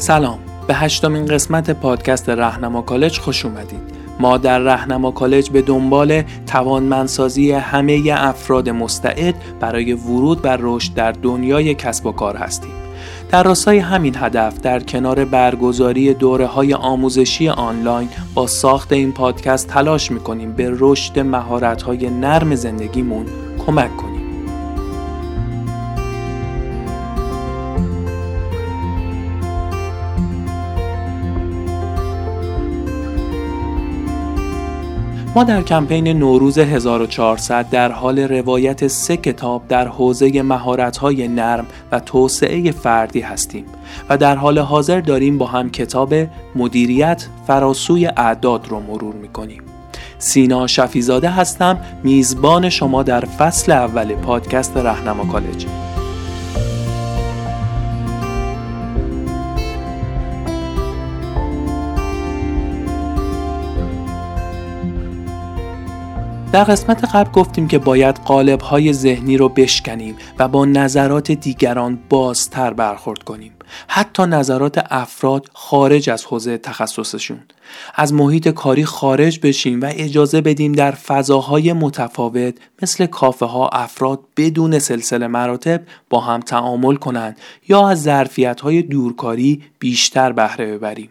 سلام. به هشتمین قسمت پادکست رهنما کالج خوش اومدید. ما در رهنما کالج به دنبال توانمندسازی همه افراد مستعد برای ورود و رشد در دنیای کسب و کار هستیم. در راستای همین هدف در کنار برگزاری دوره های آموزشی آنلاین با ساخت این پادکست تلاش می‌کنیم به رشد مهارت های نرم زندگیمون کمک کنیم. ما در کمپین نوروز 1400 در حال روایت سه کتاب در حوزه مهارت‌های نرم و توسعه فردی هستیم و در حال حاضر داریم با هم کتاب مدیریت فراسوی اعداد رو مرور می‌کنیم. سینا شفیزاده هستم میزبان شما در فصل اول پادکست رهنما کالج. در قسمت قبل گفتیم که باید قالب های ذهنی رو بشکنیم و با نظرات دیگران بازتر برخورد کنیم. حتی نظرات افراد خارج از حوزه تخصصشون. از محیط کاری خارج بشیم و اجازه بدیم در فضاهای متفاوت مثل کافه ها افراد بدون سلسله مراتب با هم تعامل کنند یا از ظرفیت های دورکاری بیشتر بهره ببریم.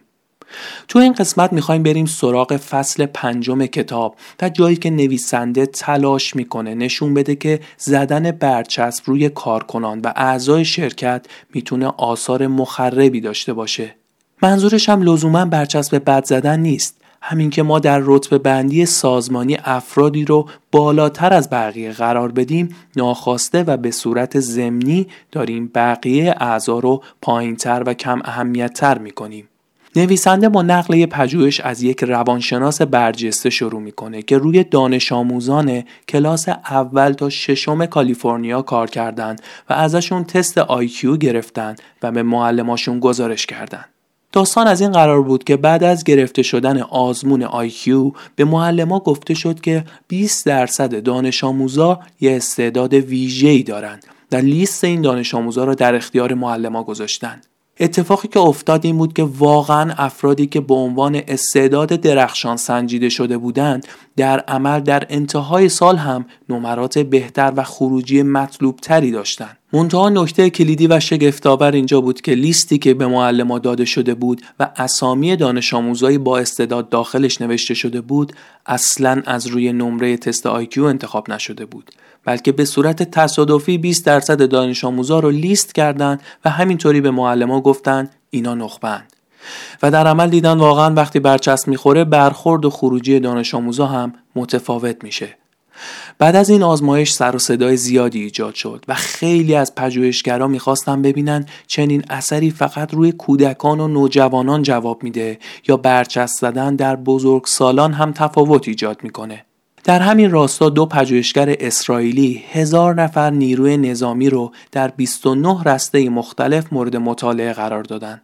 تو این قسمت می‌خوایم بریم سراغ فصل پنجم کتاب و جایی که نویسنده تلاش می‌کنه نشون بده که زدن برچسب روی کارکنان و اعضای شرکت می‌تونه آثار مخربی داشته باشه. منظورش هم لزوما برچسب بد زدن نیست. همین که ما در رتبه بندی سازمانی افرادی رو بالاتر از بقیه قرار بدیم ناخواسته و به صورت ضمنی داریم بقیه اعضا رو پایینتر و کم اهمیتتر می‌کنیم. نویسنده با نقل پژوهش از یک روانشناس برجسته شروع می‌کنه که روی دانش آموزان کلاس اول تا ششم کالیفرنیا کار کردند و ازشون تست IQ گرفتن و به معلماشون گزارش کردند. داستان از این قرار بود که بعد از گرفته شدن آزمون IQ به معلما گفته شد که 20 درصد دانش آموزا یه استعداد ویژه‌ای دارند و لیست این دانش آموزا را در اختیار معلما گذاشتند. اتفاقی که افتاد این بود که واقعا افرادی که به عنوان استعداد درخشان سنجیده شده بودند در عمل در انتهای سال هم نمرات بهتر و خروجی مطلوب تری داشتند. منتها نکته کلیدی و شگفتآور اینجا بود که لیستی که به معلما داده شده بود و اسامی دانش آموزایی با استعداد داخلش نوشته شده بود اصلا از روی نمره تست آیکیو انتخاب نشده بود بلکه به صورت تصادفی 20 درصد دانش آموزا رو لیست کردند و همینطوری به معلما گفتن اینا نخبند و در عمل دیدن واقعا وقتی برچسب می‌خوره برخورد و خروجی دانش آموزا هم متفاوت میشه. بعد از این آزمایش سر و صدای زیادی ایجاد شد و خیلی از پژوهشگران می‌خواستن ببینن چنین اثری فقط روی کودکان و نوجوانان جواب میده یا برچسب زدن در بزرگسالان هم تفاوت ایجاد می‌کنه. در همین راستا دو پژوهشگر اسرائیلی هزار نفر نیروی نظامی رو در 29 رسته مختلف مورد مطالعه قرار دادند.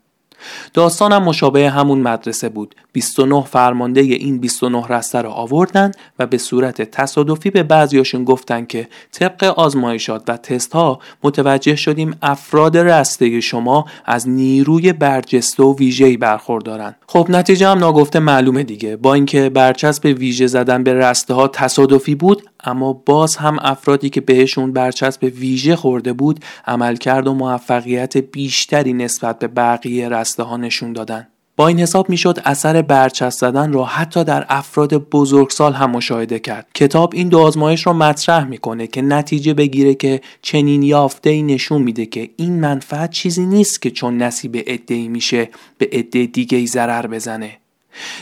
داستانم مشابه همون مدرسه بود 29 فرمانده این 29 رسته رو آوردن و به صورت تصادفی به بعضیاشون گفتن که طبق آزمایشات و تست ها متوجه شدیم افراد رسته شما از نیروی برجسته و ویژه‌ای برخوردارن خب نتیجه هم ناگفته معلومه دیگه. با اینکه برچسب ویژه زدن به رسته ها تصادفی بود اما باز هم افرادی که بهشون برچسب ویژه خورده بود عملکرد و موفقیت بیشتری نسبت به بقیه رسته ها نشون دادن. با این حساب می‌شد اثر برچسب زدن را حتی در افراد بزرگسال هم مشاهده کرد. کتاب این دو آزمایش را مطرح می‌کنه که نتیجه بگیره که چنین یافته ای نشون میده که این منفعت چیزی نیست که چون نصیب عده میشه به عده دیگه ای ضرر بزنه.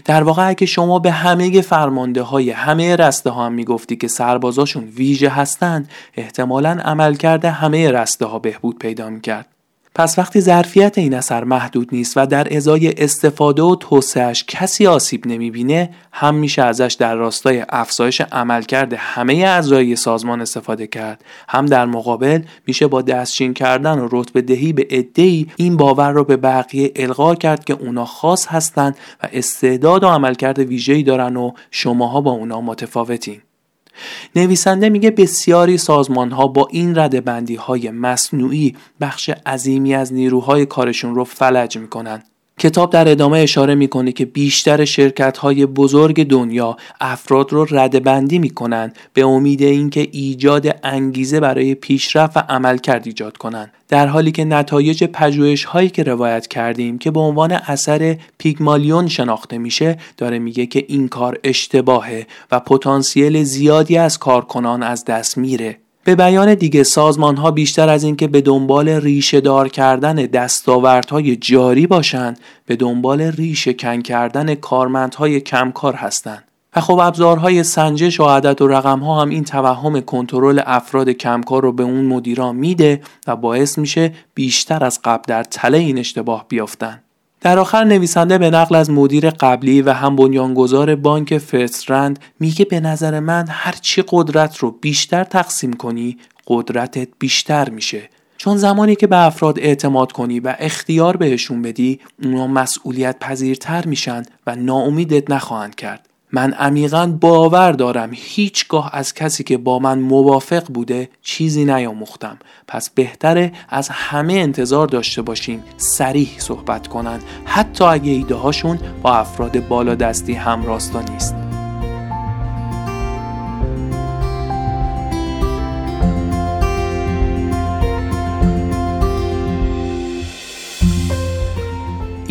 در واقع اگه شما به همه فرمانده های همه رسته ها هم می‌گفتی که سربازاشون ویژه هستند احتمالا عملکرد همه رسته ها بهبود پیدا می‌کرد. پس وقتی ظرفیت این اثر محدود نیست و در ازای استفاده و توسعهش کسی آسیب نمی‌بینه هم میشه ازش در راستای افزایش عملکرد همه اعضای سازمان استفاده کرد. هم در مقابل میشه با دستچین کردن و رتبه دهی به عدهای این باور رو به بقیه القا کرد که اونا خاص هستند و استعداد و عملکرد ویژه‌ای دارن و شماها با اونا متفاوتین. نویسنده میگه بسیاری سازمان ها با این رده بندی های مصنوعی بخش عظیمی از نیروهای کارشون رو فلج می‌کنن. کتاب در ادامه اشاره می‌کنه که بیشتر شرکت های بزرگ دنیا افراد رو ردبندی می‌کنن به امید اینکه ایجاد انگیزه برای پیشرفت و عملکرد ایجاد کنند. در حالی که نتایج پژوهش هایی که روایت کردیم که به عنوان اثر پیگمالیون شناخته میشه داره میگه که این کار اشتباهه و پتانسیل زیادی از کارکنان از دست میره. به بیان دیگه سازمان ها بیشتر از اینکه به دنبال ریشه دار کردن دستاوردهای جاری باشند به دنبال ریشه کن کردن کارمندهای کمکار هستند. و خب ابزارهای سنجش و عدد و رقم ها هم این توهم کنترل افراد کمکار رو به اون مدیران میده و باعث میشه بیشتر از قبل در تله این اشتباه بیافتن. در آخر نویسنده به نقل از مدیر قبلی و هم بنیانگذار بانک فرسترند میگه به نظر من هرچی قدرت رو بیشتر تقسیم کنی قدرتت بیشتر میشه. چون زمانی که به افراد اعتماد کنی و اختیار بهشون بدی اونا مسئولیت پذیرتر میشن و ناامیدت نخواهند کرد. من عمیقا باور دارم هیچگاه از کسی که با من موافق بوده چیزی نیاموختم. پس بهتره از همه انتظار داشته باشیم سریح صحبت کنند حتی اگه ایده هاشون با افراد بالادستی همراستا نیست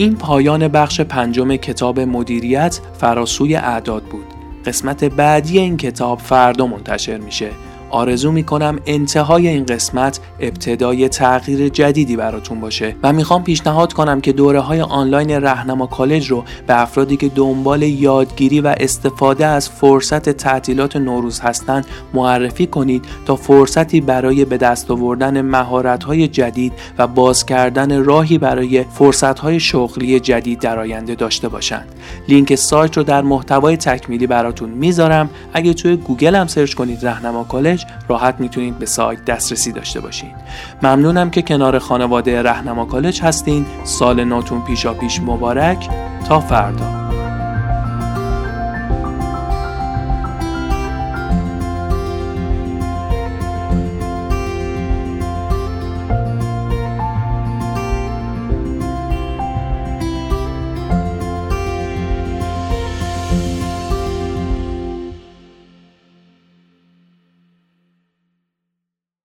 این پایان بخش پنجم کتاب مدیریت فراسوی اعداد بود. قسمت بعدی این کتاب فردا منتشر میشه. آرزو می‌کنم انتهای این قسمت ابتدای تغییر جدیدی براتون باشه و می‌خوام پیشنهاد کنم که دوره های آنلاین رهنما کالج رو به افرادی که دنبال یادگیری و استفاده از فرصت تعطیلات نوروز هستند معرفی کنید تا فرصتی برای به دست آوردن مهارت های جدید و باز کردن راهی برای فرصت های شغلی جدید در آینده داشته باشند. لینک سایت رو در محتوای تکمیلی براتون می‌ذارم. اگه توی گوگل هم search کنید رهنما کالج راحت می‌تونید به سایت دسترسی داشته باشین. ممنونم که کنار خانواده رهنما کالج هستین. سال نوتون پیشا پیش مبارک. تا فردا.